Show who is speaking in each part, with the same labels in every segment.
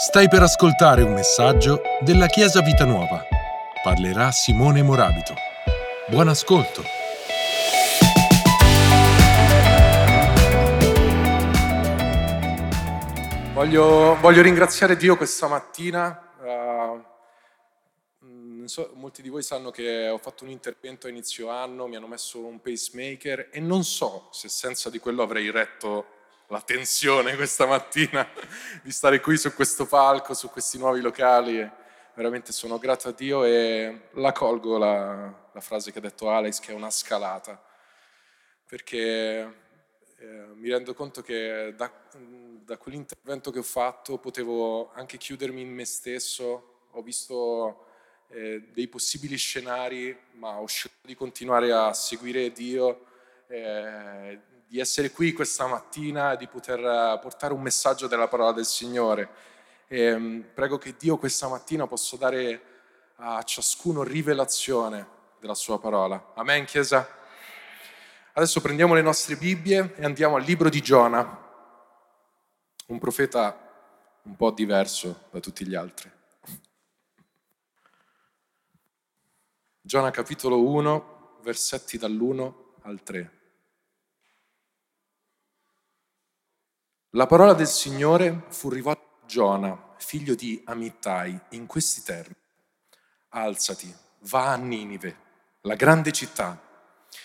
Speaker 1: Stai per ascoltare un messaggio della Chiesa Vita Nuova. Parlerà Simone Morabito. Buon ascolto.
Speaker 2: Voglio, voglio ringraziare Dio questa mattina. Uh, so, molti di voi sanno che ho fatto un intervento a inizio anno, mi hanno messo un pacemaker e non so se senza di quello avrei retto la tensione questa mattina di stare qui su questo palco, su questi nuovi locali. Veramente sono grato a Dio e la colgo la, la frase che ha detto Alex, che è una scalata, perché eh, mi rendo conto che da, da quell'intervento che ho fatto potevo anche chiudermi in me stesso, ho visto eh, dei possibili scenari, ma ho scelto di continuare a seguire Dio. Eh, di essere qui questa mattina e di poter eh, portare un messaggio della parola del Signore. E mm, prego che Dio questa mattina possa dare a ciascuno rivelazione della sua parola. Amen, Chiesa? Adesso prendiamo le nostre Bibbie e andiamo al libro di Giona, un profeta un po' diverso da tutti gli altri. Giona capitolo 1, versetti dall'1 al 3. La parola del Signore fu rivolta a Giona, figlio di Amittai, in questi termini. Alzati, va a Ninive, la grande città,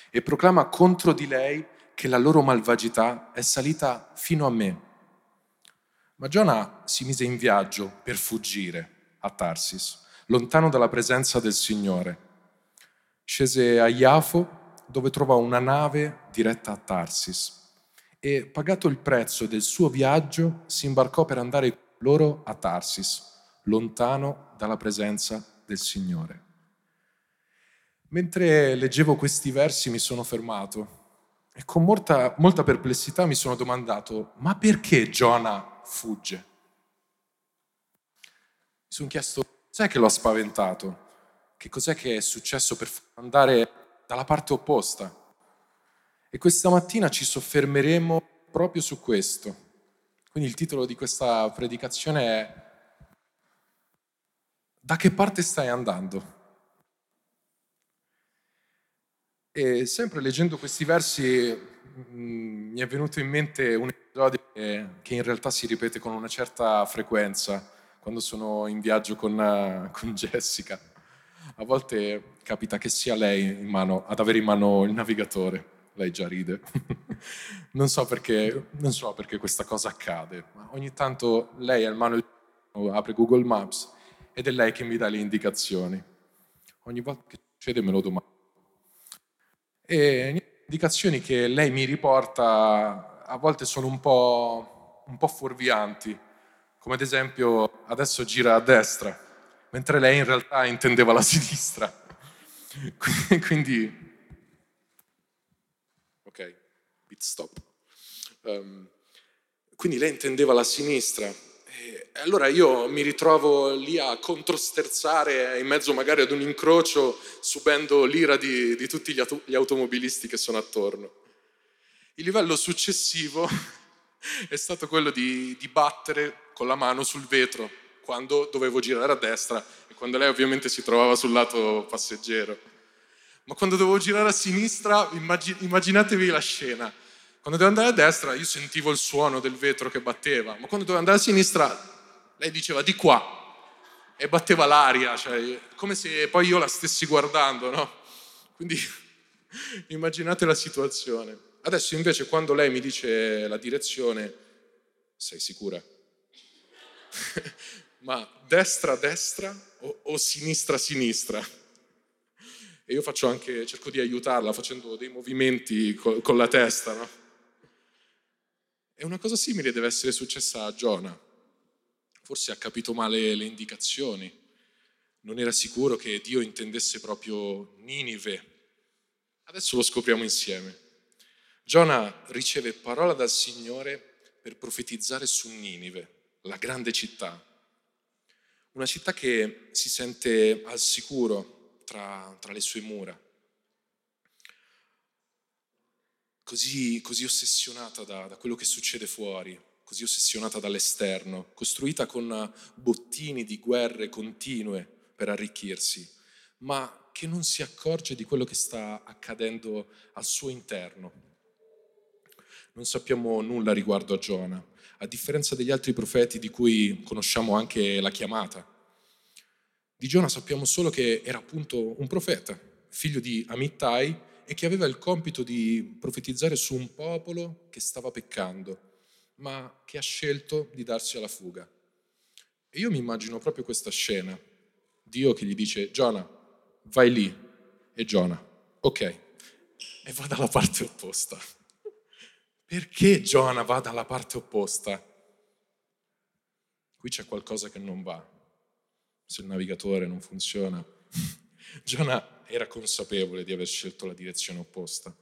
Speaker 2: e proclama contro di lei che la loro malvagità è salita fino a me. Ma Giona si mise in viaggio per fuggire a Tarsis, lontano dalla presenza del Signore. Scese a Iafo, dove trovò una nave diretta a Tarsis e pagato il prezzo del suo viaggio si imbarcò per andare loro a Tarsis, lontano dalla presenza del Signore. Mentre leggevo questi versi mi sono fermato e con molta, molta perplessità mi sono domandato, ma perché Giona fugge? Mi sono chiesto, cos'è che lo ha spaventato? Che cos'è che è successo per andare dalla parte opposta? E questa mattina ci soffermeremo proprio su questo. Quindi il titolo di questa predicazione è Da che parte stai andando? E sempre leggendo questi versi mm, mi è venuto in mente un episodio che, in realtà si ripete con una certa frequenza quando sono in viaggio con, con Jessica. A volte capita che sia lei mano, ad avere in mano il navigatore lei già ride. non, so perché, non so perché questa cosa accade, ma ogni tanto lei ha il mano apre Google Maps ed è lei che mi dà le indicazioni. Ogni volta che succede me lo domando. E indicazioni che lei mi riporta a volte sono un po', un po' fuorvianti, come ad esempio adesso gira a destra, mentre lei in realtà intendeva la sinistra. Quindi ok? Pit stop. Um, quindi lei intendeva la sinistra. E allora io mi ritrovo lì a controsterzare in mezzo magari ad un incrocio, subendo l'ira di, di tutti gli, auto, gli automobilisti che sono attorno. Il livello successivo è stato quello di, di battere con la mano sul vetro quando dovevo girare a destra e quando lei ovviamente si trovava sul lato passeggero ma quando dovevo girare a sinistra, immaginatevi la scena. Quando dovevo andare a destra, io sentivo il suono del vetro che batteva, ma quando dovevo andare a sinistra, lei diceva di qua e batteva l'aria, cioè, come se poi io la stessi guardando, no? Quindi immaginate la situazione. Adesso invece quando lei mi dice la direzione, sei sicura? ma destra destra o, o sinistra sinistra? e io faccio anche, cerco di aiutarla facendo dei movimenti con, con la testa, no? E una cosa simile deve essere successa a Giona. Forse ha capito male le indicazioni, non era sicuro che Dio intendesse proprio Ninive. Adesso lo scopriamo insieme. Giona riceve parola dal Signore per profetizzare su Ninive, la grande città. Una città che si sente al sicuro tra, tra le sue mura. Così, così ossessionata da, da quello che succede fuori, così ossessionata dall'esterno, costruita con bottini di guerre continue per arricchirsi, ma che non si accorge di quello che sta accadendo al suo interno. Non sappiamo nulla riguardo a Giona, a differenza degli altri profeti di cui conosciamo anche la chiamata. Di Giona sappiamo solo che era appunto un profeta, figlio di Amittai e che aveva il compito di profetizzare su un popolo che stava peccando ma che ha scelto di darsi alla fuga. E io mi immagino proprio questa scena. Dio che gli dice, Giona, vai lì. E Giona, ok, e va dalla parte opposta. Perché Giona va dalla parte opposta? Qui c'è qualcosa che non va. Se il navigatore non funziona. Giona era consapevole di aver scelto la direzione opposta.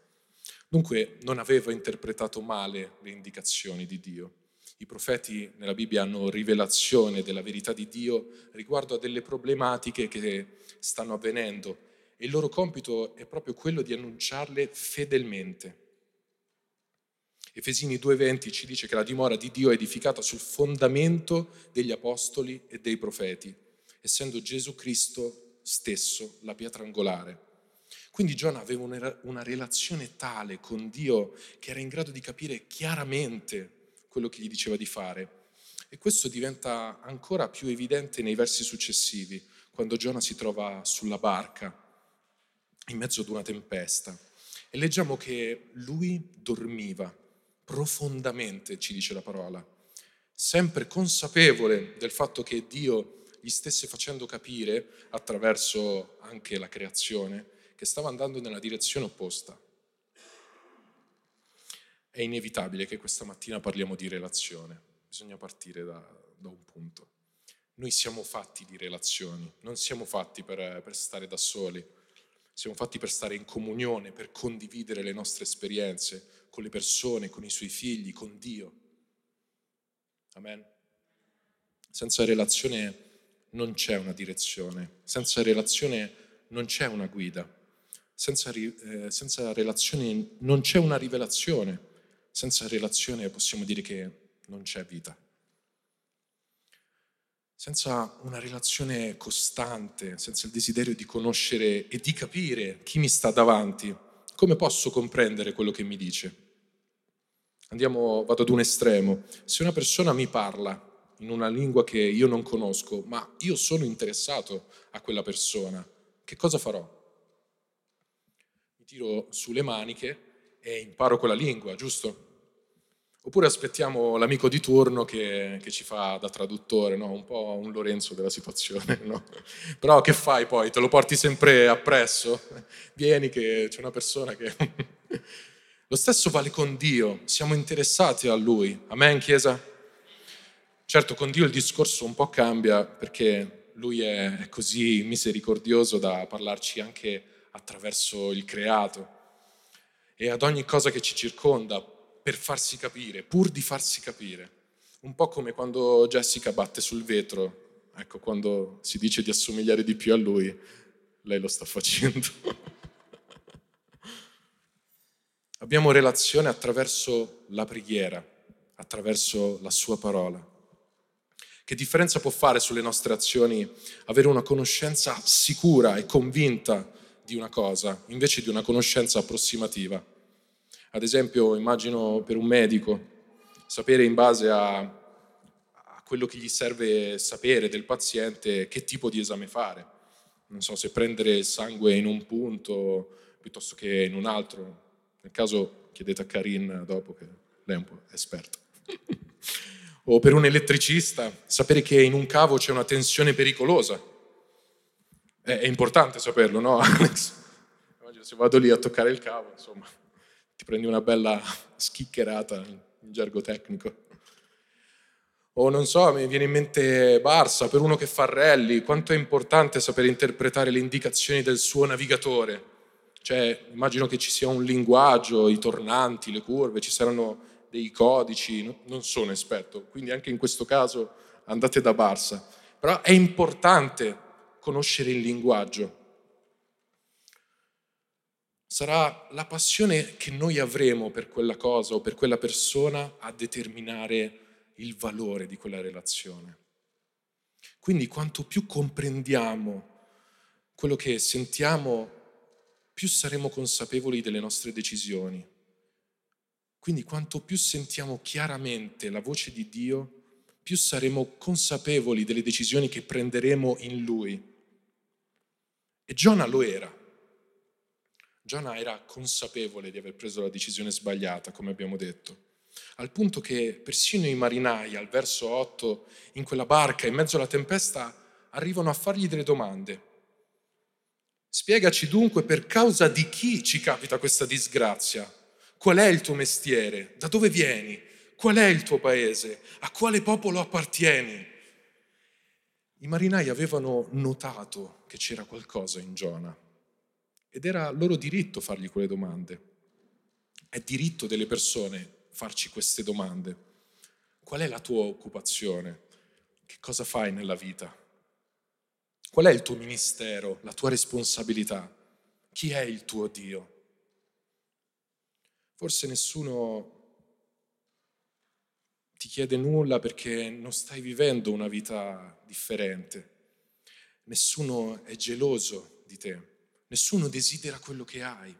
Speaker 2: Dunque non aveva interpretato male le indicazioni di Dio. I profeti nella Bibbia hanno rivelazione della verità di Dio riguardo a delle problematiche che stanno avvenendo e il loro compito è proprio quello di annunciarle fedelmente. Efesini 2:20 ci dice che la dimora di Dio è edificata sul fondamento degli apostoli e dei profeti, essendo Gesù Cristo stesso la pietra angolare. Quindi Giona aveva una, una relazione tale con Dio che era in grado di capire chiaramente quello che gli diceva di fare. E questo diventa ancora più evidente nei versi successivi, quando Giona si trova sulla barca in mezzo ad una tempesta. E leggiamo che lui dormiva profondamente, ci dice la parola, sempre consapevole del fatto che Dio gli stesse facendo capire, attraverso anche la creazione, che stava andando nella direzione opposta. È inevitabile che questa mattina parliamo di relazione, bisogna partire da, da un punto. Noi siamo fatti di relazioni, non siamo fatti per, per stare da soli, siamo fatti per stare in comunione, per condividere le nostre esperienze con le persone, con i suoi figli, con Dio. Amen. Senza relazione non c'è una direzione, senza relazione non c'è una guida senza, eh, senza relazione non c'è una rivelazione, senza relazione possiamo dire che non c'è vita. Senza una relazione costante, senza il desiderio di conoscere e di capire chi mi sta davanti, come posso comprendere quello che mi dice? Andiamo, vado ad un estremo. Se una persona mi parla in una lingua che io non conosco, ma io sono interessato a quella persona, che cosa farò? tiro sulle maniche e imparo quella lingua, giusto? Oppure aspettiamo l'amico di turno che, che ci fa da traduttore, no? un po' un Lorenzo della situazione. No? Però che fai poi? Te lo porti sempre appresso? Vieni che c'è una persona che... Lo stesso vale con Dio, siamo interessati a Lui. Amen, Chiesa? Certo, con Dio il discorso un po' cambia perché Lui è così misericordioso da parlarci anche attraverso il creato e ad ogni cosa che ci circonda per farsi capire, pur di farsi capire. Un po' come quando Jessica batte sul vetro, ecco, quando si dice di assomigliare di più a lui, lei lo sta facendo. Abbiamo relazione attraverso la preghiera, attraverso la sua parola. Che differenza può fare sulle nostre azioni avere una conoscenza sicura e convinta di una cosa invece di una conoscenza approssimativa. Ad esempio, immagino per un medico, sapere in base a, a quello che gli serve sapere del paziente che tipo di esame fare. Non so se prendere il sangue in un punto piuttosto che in un altro. Nel caso chiedete a Karin dopo che lei è un po' esperta. O per un elettricista, sapere che in un cavo c'è una tensione pericolosa è, importante saperlo, no Alex? Se vado lì a toccare il cavo, insomma, ti prendi una bella schiccherata in, in gergo tecnico. O non so, mi viene in mente Barsa, per uno che fa rally, quanto è importante sapere interpretare le indicazioni del suo navigatore. Cioè, immagino che ci sia un linguaggio, i tornanti, le curve, ci saranno dei codici, non sono esperto, quindi anche in questo caso andate da Barsa. Però è importante conoscere il linguaggio. Sarà la passione che noi avremo per quella cosa o per quella persona a determinare il valore di quella relazione. Quindi quanto più comprendiamo quello che sentiamo, più saremo consapevoli delle nostre decisioni. Quindi quanto più sentiamo chiaramente la voce di Dio, più saremo consapevoli delle decisioni che prenderemo in Lui. E Giona lo era. Giona era consapevole di aver preso la decisione sbagliata, come abbiamo detto, al punto che persino i marinai, al verso 8, in quella barca, in mezzo alla tempesta, arrivano a fargli delle domande. Spiegaci dunque per causa di chi ci capita questa disgrazia. Qual è il tuo mestiere? Da dove vieni? Qual è il tuo paese? A quale popolo appartieni? I marinai avevano notato che c'era qualcosa in Giona ed era loro diritto fargli quelle domande. È diritto delle persone farci queste domande. Qual è la tua occupazione? Che cosa fai nella vita? Qual è il tuo ministero, la tua responsabilità? Chi è il tuo Dio? Forse nessuno ti chiede nulla perché non stai vivendo una vita differente. Nessuno è geloso di te, nessuno desidera quello che hai,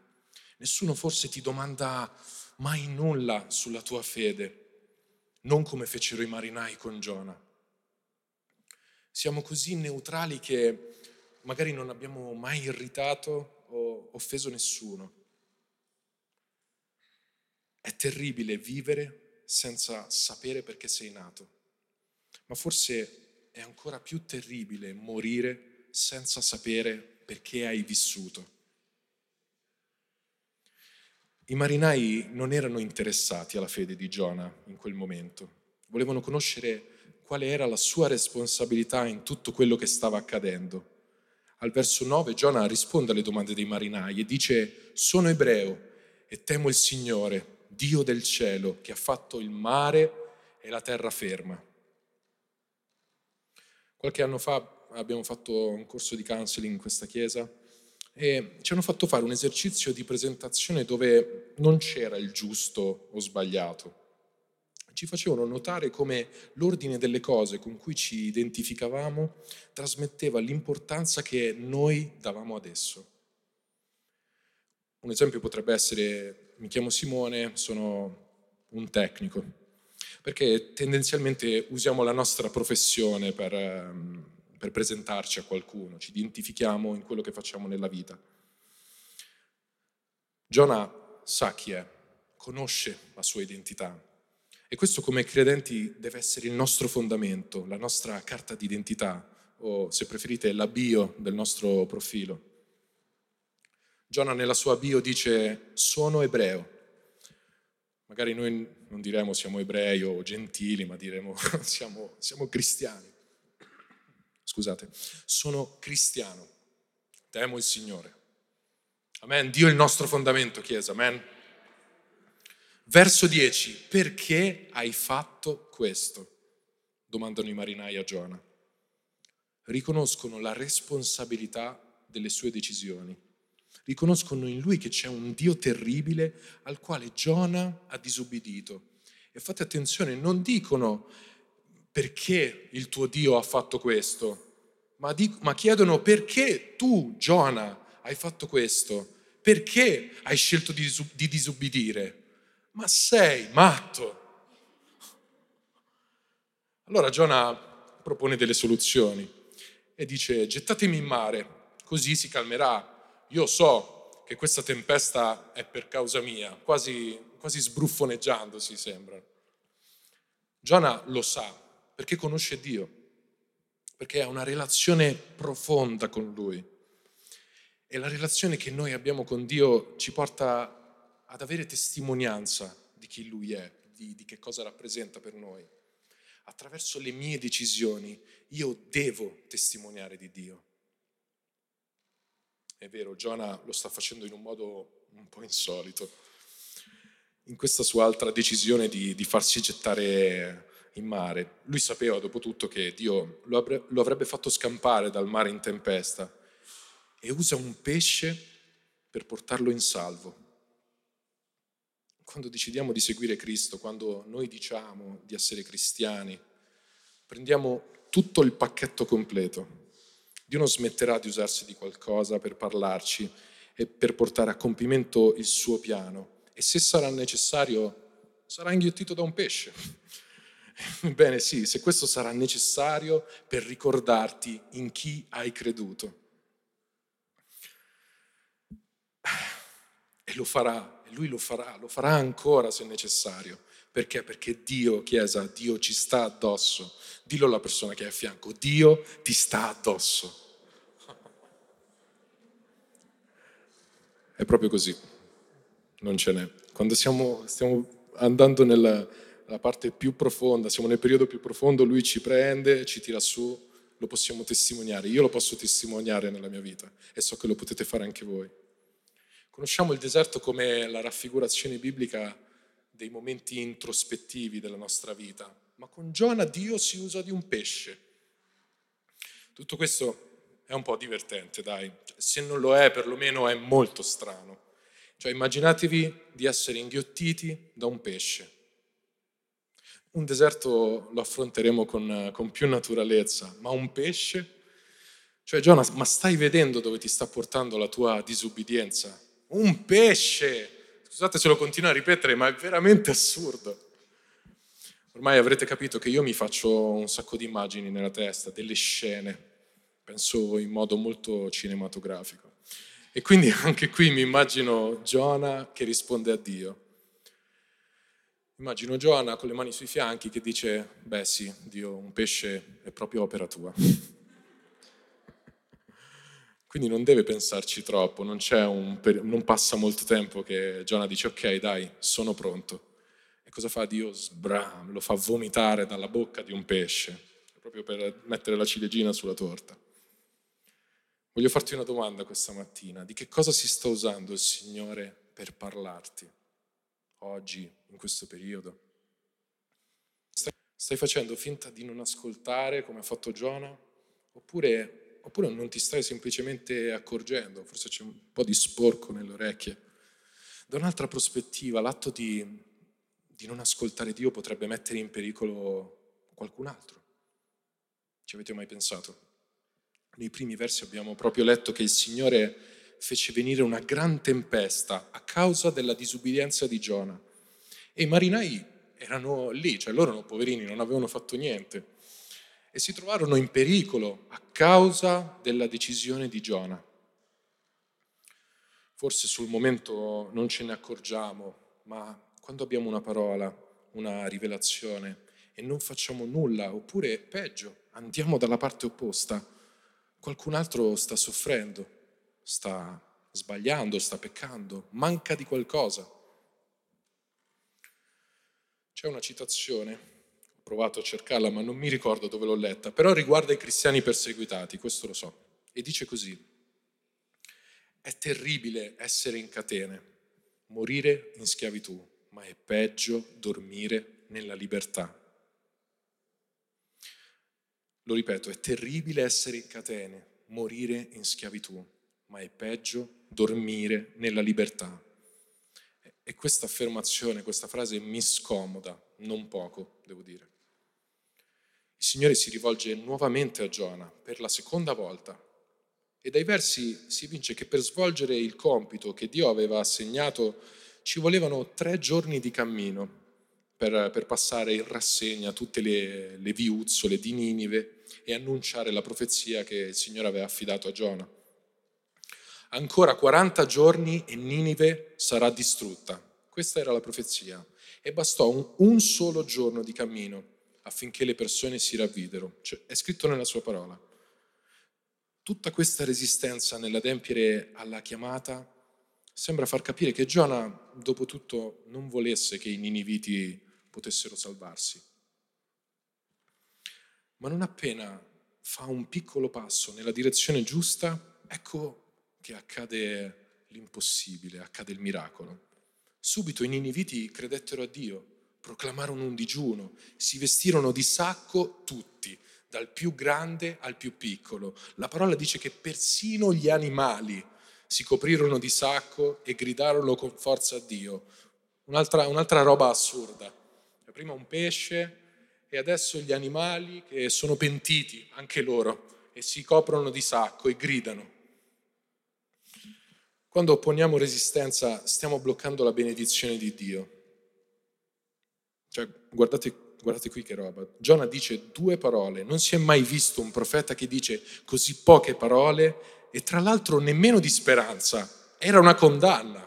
Speaker 2: nessuno forse ti domanda mai nulla sulla tua fede, non come fecero i marinai con Giona. Siamo così neutrali che magari non abbiamo mai irritato o offeso nessuno. È terribile vivere senza sapere perché sei nato. Ma forse è ancora più terribile morire senza sapere perché hai vissuto. I marinai non erano interessati alla fede di Giona in quel momento, volevano conoscere quale era la sua responsabilità in tutto quello che stava accadendo. Al verso 9 Giona risponde alle domande dei marinai e dice, sono ebreo e temo il Signore, Dio del cielo che ha fatto il mare e la terra ferma. Qualche anno fa abbiamo fatto un corso di counseling in questa chiesa e ci hanno fatto fare un esercizio di presentazione dove non c'era il giusto o sbagliato. Ci facevano notare come l'ordine delle cose con cui ci identificavamo trasmetteva l'importanza che noi davamo ad esso. Un esempio potrebbe essere mi chiamo Simone, sono un tecnico, perché tendenzialmente usiamo la nostra professione per, ehm, per presentarci a qualcuno, ci identifichiamo in quello che facciamo nella vita. Giona sa chi è, conosce la sua identità e questo come credenti deve essere il nostro fondamento, la nostra carta d'identità o se preferite la bio del nostro profilo. Giona nella sua bio dice sono ebreo. Magari noi non diremo siamo ebrei o gentili, ma diremo siamo, siamo cristiani. Scusate, sono cristiano, temo il Signore. Amen. Dio è il nostro fondamento, Chiesa. Amen. Verso 10. Perché hai fatto questo? Domandano i marinai a Giona. Riconoscono la responsabilità delle sue decisioni riconoscono in lui che c'è un Dio terribile al quale Giona ha disobbedito. E fate attenzione, non dicono perché il tuo Dio ha fatto questo, ma, dic- ma chiedono perché tu, Giona, hai fatto questo, perché hai scelto di, dis- di disobbedire. Ma sei matto. Allora Giona propone delle soluzioni e dice gettatemi in mare, così si calmerà io so che questa tempesta è per causa mia, quasi, quasi sbruffoneggiandosi sembra. Giona lo sa perché conosce Dio, perché ha una relazione profonda con Lui. E la relazione che noi abbiamo con Dio ci porta ad avere testimonianza di chi Lui è, di, di che cosa rappresenta per noi. Attraverso le mie decisioni io devo testimoniare di Dio. È vero, Giona lo sta facendo in un modo un po' insolito. In questa sua altra decisione di, di farsi gettare in mare, lui sapeva dopo tutto che Dio lo avrebbe, lo avrebbe fatto scampare dal mare in tempesta e usa un pesce per portarlo in salvo. quando decidiamo di seguire Cristo, quando noi diciamo di essere cristiani, prendiamo tutto il pacchetto completo. Dio non smetterà di usarsi di qualcosa per parlarci e per portare a compimento il suo piano. E se sarà necessario, sarà inghiottito da un pesce. Bene, sì, se questo sarà necessario per ricordarti in chi hai creduto. E lo farà, e lui lo farà, lo farà ancora se necessario. Perché? Perché Dio, Chiesa, Dio ci sta addosso. Dillo alla persona che è a fianco, Dio ti sta addosso. È proprio così, non ce n'è. Quando siamo, stiamo andando nella, nella parte più profonda, siamo nel periodo più profondo, Lui ci prende, ci tira su, lo possiamo testimoniare. Io lo posso testimoniare nella mia vita e so che lo potete fare anche voi. Conosciamo il deserto come la raffigurazione biblica dei momenti introspettivi della nostra vita, ma con Giona Dio si usa di un pesce. Tutto questo è un po' divertente, dai. Se non lo è, perlomeno è molto strano. Cioè immaginatevi di essere inghiottiti da un pesce. Un deserto lo affronteremo con, con più naturalezza, ma un pesce? Cioè Giona, ma stai vedendo dove ti sta portando la tua disubbidienza? un pesce. Scusate se lo continuo a ripetere, ma è veramente assurdo. Ormai avrete capito che io mi faccio un sacco di immagini nella testa, delle scene, penso in modo molto cinematografico. E quindi anche qui mi immagino Giona che risponde a Dio. Immagino Giona con le mani sui fianchi che dice, beh sì, Dio, un pesce è proprio opera tua. Quindi non deve pensarci troppo, non, un, non passa molto tempo che Giona dice ok dai, sono pronto. E cosa fa Dio? Sbram, lo fa vomitare dalla bocca di un pesce, proprio per mettere la ciliegina sulla torta. Voglio farti una domanda questa mattina, di che cosa si sta usando il Signore per parlarti oggi, in questo periodo? Stai facendo finta di non ascoltare come ha fatto Giona? Oppure oppure non ti stai semplicemente accorgendo, forse c'è un po' di sporco nelle orecchie. Da un'altra prospettiva, l'atto di, di non ascoltare Dio potrebbe mettere in pericolo qualcun altro. Ci avete mai pensato? Nei primi versi abbiamo proprio letto che il Signore fece venire una gran tempesta a causa della disubbidienza di Giona. E i marinai erano lì, cioè loro poverini, non avevano fatto niente e si trovarono in pericolo a causa della decisione di Giona. Forse sul momento non ce ne accorgiamo, ma quando abbiamo una parola, una rivelazione e non facciamo nulla, oppure peggio, andiamo dalla parte opposta, qualcun altro sta soffrendo, sta sbagliando, sta peccando, manca di qualcosa. C'è una citazione provato a cercarla, ma non mi ricordo dove l'ho letta, però riguarda i cristiani perseguitati, questo lo so. E dice così, è terribile essere in catene, morire in schiavitù, ma è peggio dormire nella libertà. Lo ripeto, è terribile essere in catene, morire in schiavitù, ma è peggio dormire nella libertà. E questa affermazione, questa frase mi scomoda, non poco, devo dire il Signore si rivolge nuovamente a Giona per la seconda volta. E dai versi si evince che per svolgere il compito che Dio aveva assegnato ci volevano tre giorni di cammino per, per passare in rassegna tutte le, le viuzzole di Ninive e annunciare la profezia che il Signore aveva affidato a Giona. Ancora 40 giorni e Ninive sarà distrutta. Questa era la profezia. E bastò un, un solo giorno di cammino affinché le persone si ravvidero. Cioè, è scritto nella sua parola. Tutta questa resistenza nell'adempiere alla chiamata sembra far capire che Giona, dopo tutto, non volesse che i niniviti potessero salvarsi. Ma non appena fa un piccolo passo nella direzione giusta, ecco che accade l'impossibile, accade il miracolo. Subito i niniviti credettero a Dio proclamarono un digiuno, si vestirono di sacco tutti, dal più grande al più piccolo. La parola dice che persino gli animali si coprirono di sacco e gridarono con forza a Dio. un'altra, un'altra roba assurda. Prima un pesce e adesso gli animali che sono pentiti, anche loro, e si coprono di sacco e gridano. Quando opponiamo resistenza stiamo bloccando la benedizione di Dio. Cioè, guardate, guardate qui che roba. Giona dice due parole. Non si è mai visto un profeta che dice così poche parole e tra l'altro nemmeno di speranza. Era una condanna.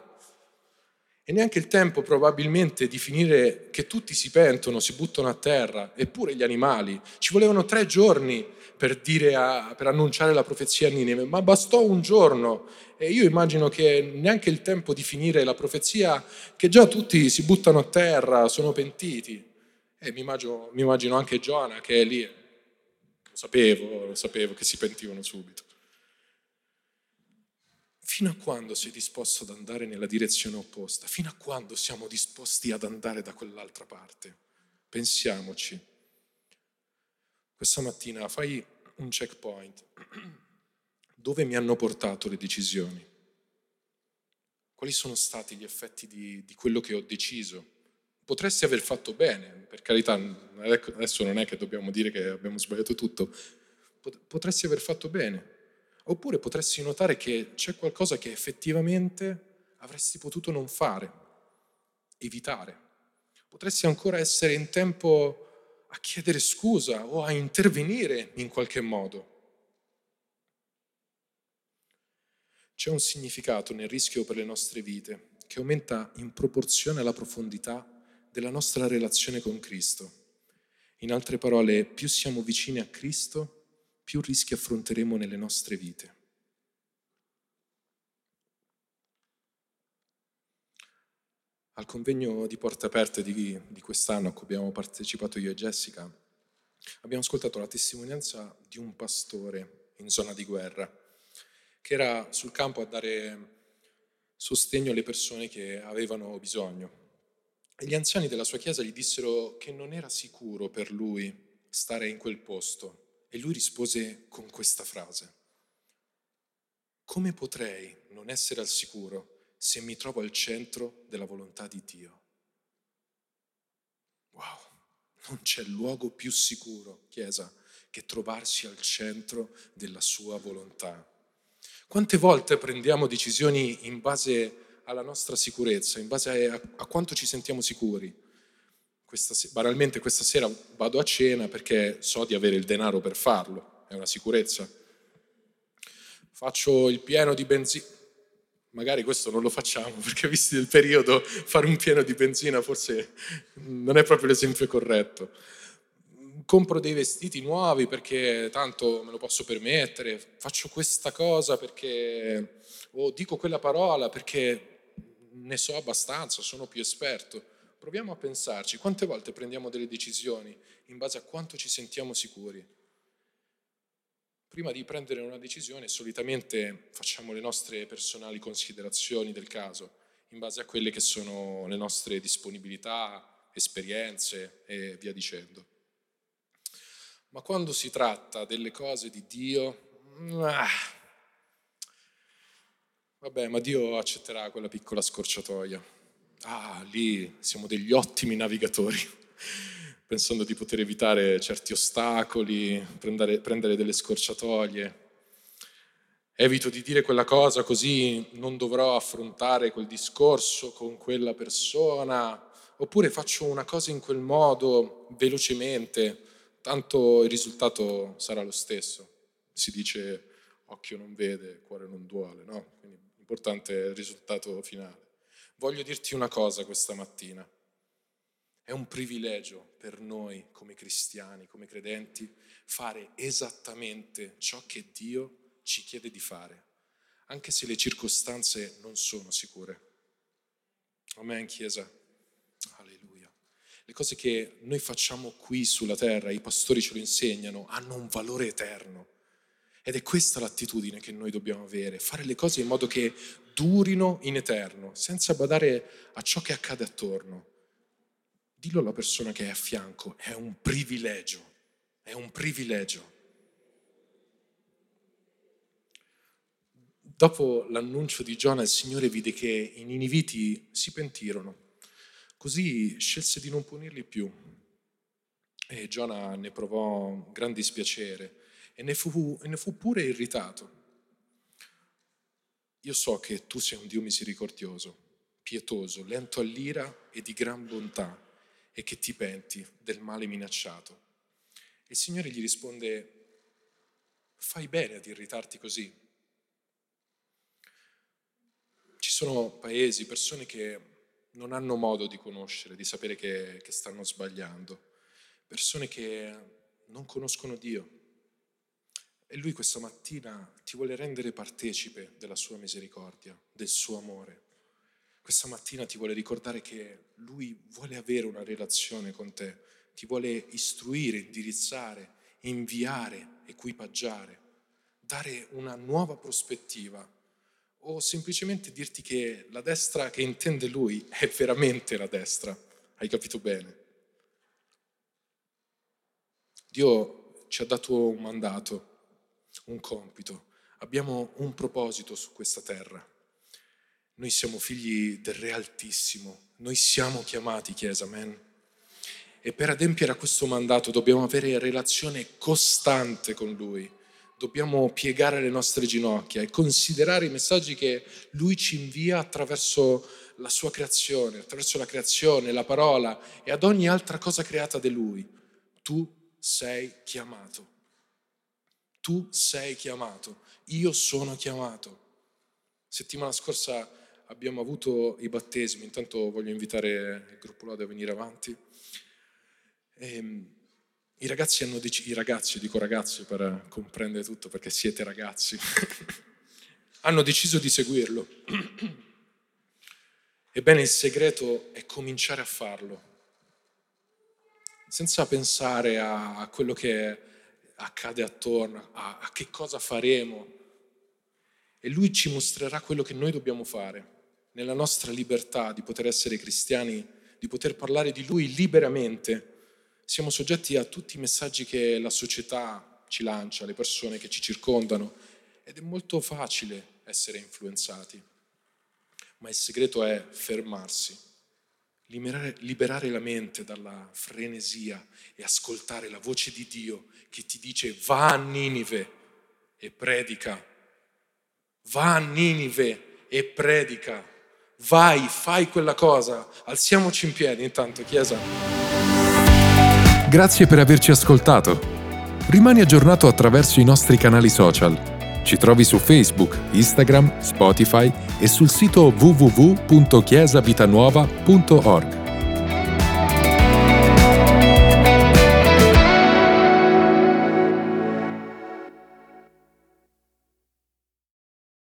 Speaker 2: E neanche il tempo probabilmente di finire che tutti si pentono, si buttano a terra, eppure gli animali. Ci volevano tre giorni per, a, per annunciare la profezia a Nineve, ma bastò un giorno. E io immagino che neanche il tempo di finire la profezia, che già tutti si buttano a terra, sono pentiti. E mi immagino, mi immagino anche Giona che è lì. Lo sapevo, lo sapevo che si pentivano subito. Fino a quando sei disposto ad andare nella direzione opposta? Fino a quando siamo disposti ad andare da quell'altra parte? Pensiamoci. Questa mattina fai un checkpoint. Dove mi hanno portato le decisioni? Quali sono stati gli effetti di, di quello che ho deciso? Potresti aver fatto bene, per carità, adesso non è che dobbiamo dire che abbiamo sbagliato tutto, potresti aver fatto bene, Oppure potresti notare che c'è qualcosa che effettivamente avresti potuto non fare, evitare. Potresti ancora essere in tempo a chiedere scusa o a intervenire in qualche modo. C'è un significato nel rischio per le nostre vite che aumenta in proporzione alla profondità della nostra relazione con Cristo. In altre parole, più siamo vicini a Cristo, più rischi affronteremo nelle nostre vite. Al convegno di Porte Aperte di, di quest'anno a cui abbiamo partecipato io e Jessica, abbiamo ascoltato la testimonianza di un pastore in zona di guerra, che era sul campo a dare sostegno alle persone che avevano bisogno. E gli anziani della sua chiesa gli dissero che non era sicuro per lui stare in quel posto, e lui rispose con questa frase. Come potrei non essere al sicuro se mi trovo al centro della volontà di Dio? Wow, non c'è luogo più sicuro, Chiesa, che trovarsi al centro della sua volontà. Quante volte prendiamo decisioni in base alla nostra sicurezza, in base a, a quanto ci sentiamo sicuri? Questa, banalmente questa sera vado a cena perché so di avere il denaro per farlo, è una sicurezza. Faccio il pieno di benzina, magari questo non lo facciamo perché visti il periodo fare un pieno di benzina forse non è proprio l'esempio corretto. Compro dei vestiti nuovi perché tanto me lo posso permettere, faccio questa cosa perché o dico quella parola perché ne so abbastanza, sono più esperto. Proviamo a pensarci, quante volte prendiamo delle decisioni in base a quanto ci sentiamo sicuri? Prima di prendere una decisione solitamente facciamo le nostre personali considerazioni del caso, in base a quelle che sono le nostre disponibilità, esperienze e via dicendo. Ma quando si tratta delle cose di Dio, ah, vabbè, ma Dio accetterà quella piccola scorciatoia ah, lì siamo degli ottimi navigatori, pensando di poter evitare certi ostacoli, prendere, prendere delle scorciatoie. Evito di dire quella cosa così non dovrò affrontare quel discorso con quella persona, oppure faccio una cosa in quel modo velocemente, tanto il risultato sarà lo stesso. Si dice occhio non vede, cuore non duole, no? Quindi l'importante è il risultato finale. Voglio dirti una cosa questa mattina. È un privilegio per noi come cristiani, come credenti, fare esattamente ciò che Dio ci chiede di fare, anche se le circostanze non sono sicure. Amen, Chiesa. Alleluia. Le cose che noi facciamo qui sulla terra, i pastori ce lo insegnano, hanno un valore eterno. Ed è questa l'attitudine che noi dobbiamo avere, fare le cose in modo che durino in eterno, senza badare a ciò che accade attorno. Dillo alla persona che è a fianco, è un privilegio, è un privilegio. Dopo l'annuncio di Giona, il Signore vide che i niniviti si pentirono. Così scelse di non punirli più. E Giona ne provò gran dispiacere e ne fu, ne fu pure irritato. Io so che tu sei un Dio misericordioso, pietoso, lento all'ira e di gran bontà, e che ti penti del male minacciato. Il Signore gli risponde, fai bene ad irritarti così. Ci sono paesi, persone che non hanno modo di conoscere, di sapere che, che stanno sbagliando, persone che non conoscono Dio. E Lui questa mattina ti vuole rendere partecipe della sua misericordia, del suo amore. Questa mattina ti vuole ricordare che Lui vuole avere una relazione con te, ti vuole istruire, indirizzare, inviare, equipaggiare, dare una nuova prospettiva o semplicemente dirti che la destra che intende Lui è veramente la destra. Hai capito bene? Dio ci ha dato un mandato, un compito, abbiamo un proposito su questa terra. Noi siamo figli del Re Altissimo, noi siamo chiamati Chiesa, amen. E per adempiere a questo mandato dobbiamo avere relazione costante con Lui, dobbiamo piegare le nostre ginocchia e considerare i messaggi che Lui ci invia attraverso la sua creazione, attraverso la creazione, la parola e ad ogni altra cosa creata da Lui. Tu sei chiamato. Tu sei chiamato. Io sono chiamato. Settimana scorsa abbiamo avuto i battesimi, intanto voglio invitare il gruppo Lode a venire avanti. E, ehm, i, ragazzi hanno deciso, i ragazzi, dico ragazzi per comprendere tutto perché siete ragazzi, hanno deciso di seguirlo. Ebbene il segreto è cominciare a farlo senza pensare a quello che accade attorno, a, a che cosa faremo. E lui ci mostrerà quello che noi dobbiamo fare, nella nostra libertà di poter essere cristiani, di poter parlare di lui liberamente. Siamo soggetti a tutti i messaggi che la società ci lancia, le persone che ci circondano, ed è molto facile essere influenzati. Ma il segreto è fermarsi liberare, liberare la mente dalla frenesia e ascoltare la voce di Dio che ti dice va a Ninive e predica, va a Ninive e predica, vai, fai quella cosa, alziamoci in piedi intanto, Chiesa.
Speaker 1: Grazie per averci ascoltato. Rimani aggiornato attraverso i nostri canali social. Ci trovi su Facebook, Instagram, Spotify e sul sito www.chiesavitanuova.org.